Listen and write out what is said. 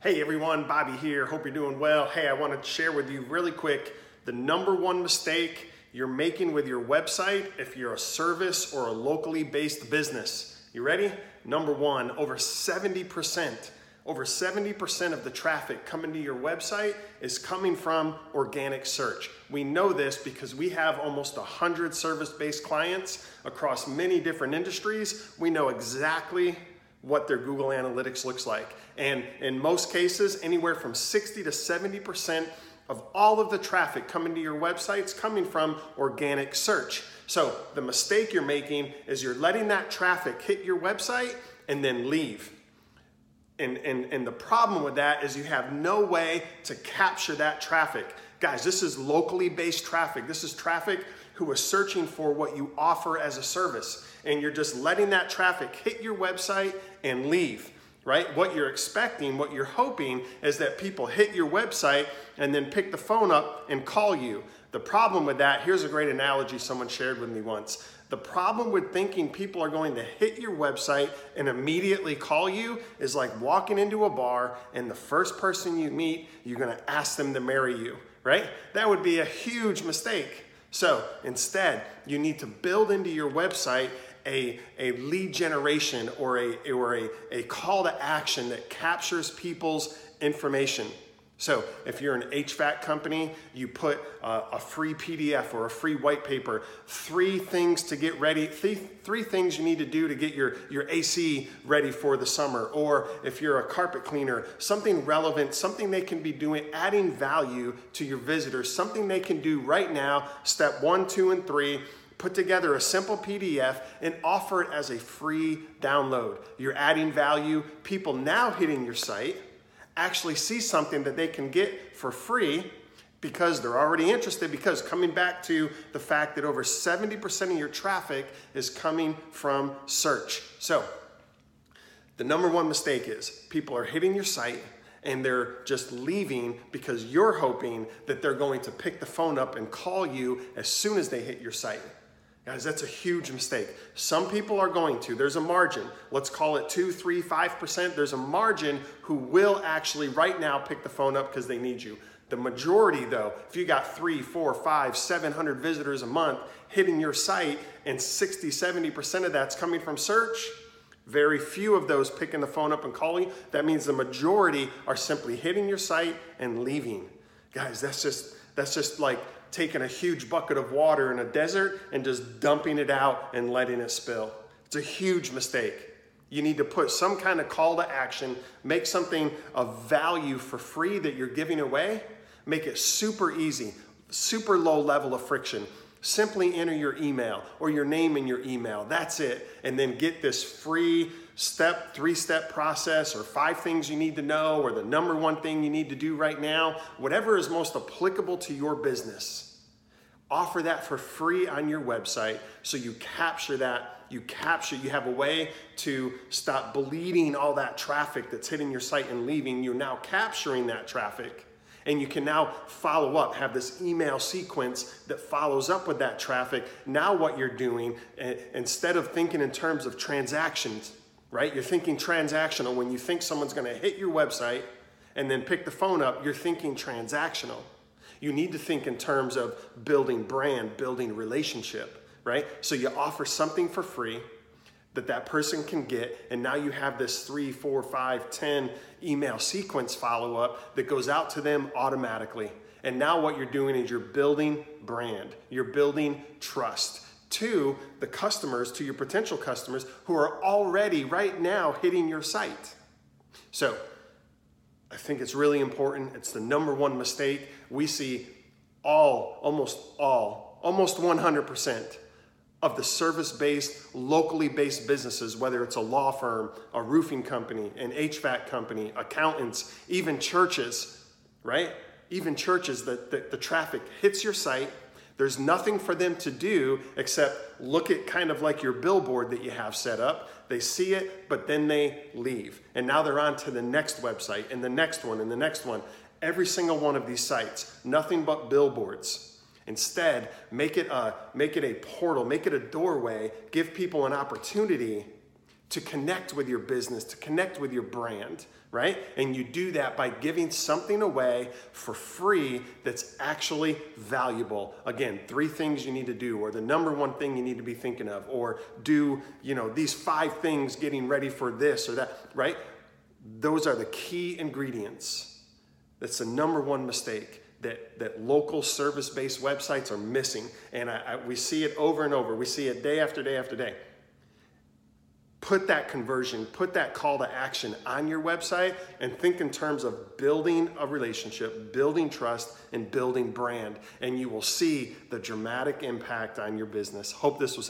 Hey everyone, Bobby here. Hope you're doing well. Hey, I want to share with you really quick the number one mistake you're making with your website if you're a service or a locally based business. You ready? Number one, over 70%, over 70% of the traffic coming to your website is coming from organic search. We know this because we have almost 100 service based clients across many different industries. We know exactly what their Google Analytics looks like. And in most cases, anywhere from 60 to 70% of all of the traffic coming to your websites is coming from organic search. So the mistake you're making is you're letting that traffic hit your website and then leave. And, and, and the problem with that is you have no way to capture that traffic. Guys, this is locally based traffic. This is traffic who is searching for what you offer as a service. And you're just letting that traffic hit your website and leave, right? What you're expecting, what you're hoping is that people hit your website and then pick the phone up and call you. The problem with that, here's a great analogy someone shared with me once. The problem with thinking people are going to hit your website and immediately call you is like walking into a bar and the first person you meet, you're going to ask them to marry you, right? That would be a huge mistake. So instead, you need to build into your website a, a lead generation or, a, or a, a call to action that captures people's information. So if you're an HVAC company, you put a, a, free PDF or a free white paper, three things to get ready, three, three things you need to do to get your, your AC ready for the summer. Or if you're a carpet cleaner, something relevant, something they can be doing, adding value to your visitors, something they can do right now, step one, two, and three, put together a simple PDF and offer it as a free download. You're adding value. People now hitting your site actually see something that they can get for free because they're already interested. Because coming back to the fact that over 70% of your traffic is coming from search. So, the number one mistake is people are hitting your site and they're just leaving because you're hoping that they're going to pick the phone up and call you as soon as they hit your site. Guys, that's a huge mistake. Some people are going to. There's a margin. Let's call it two, three, five percent. There's a margin who will actually right now pick the phone up because they need you. The majority, though, if you got three, four, five, 700 visitors a month hitting your site and 60, 70% of that's coming from search, very few of those picking the phone up and calling. That means the majority are simply hitting your site and leaving. Guys, that's just that's just like taking a huge bucket of water in a desert and just dumping it out and letting it spill. It's a huge mistake. You need to put some kind of call to action, make something of value for free that you're giving away, make it super easy, super low level of friction. Simply enter your email or your name in your email. That's it. And then get this free step, three step process or five things you need to know or the number one thing you need to do right now, whatever is most applicable to your business. Offer that for free on your website so you capture that. You capture, you have a way to stop bleeding all that traffic that's hitting your site and leaving. You're now capturing that traffic and you can now follow up, have this email sequence that follows up with that traffic. Now, what you're doing, eh, instead of thinking in terms of transactions, right? You're thinking transactional. When you think someone's going to hit your website and then pick the phone up, you're thinking transactional. You need to think in terms of building brand, building relationship, right? So you offer something for free that that person can get and now you have this three four five ten email sequence follow up that goes out to them automatically. And now what you're doing is you're building brand. You're building trust to the customers to your potential customers who are already right now hitting your site. So i think it's really important. It's the number one mistake. We see all almost all almost 100% of the service based, locally based businesses, whether it's a law firm, a roofing company, an HVAC company, accountants, even churches, right? Even churches, that the, the, traffic hits your site. There's nothing for them to do except look at kind of like your billboard that you have set up. They see it, but then they leave. And now they're on to the next website and the next one and the next one. Every single one of these sites, nothing but billboards Instead, make it a, make it a portal, make it a doorway, give people an opportunity to connect with your business, to connect with your brand, right? And you do that by giving something away for free that's actually valuable. Again, three things you need to do, or the number one thing you need to be thinking of, or do, you know, these five things getting ready for this or that, right? Those are the key ingredients. That's the number one mistake that, that local service based websites are missing. And I, I, we see it over and over. We see it day after day after day put that conversion, put that call to action on your website, and think in terms of building a relationship, building trust, and building brand. And you will see the dramatic impact on your business. Hope this was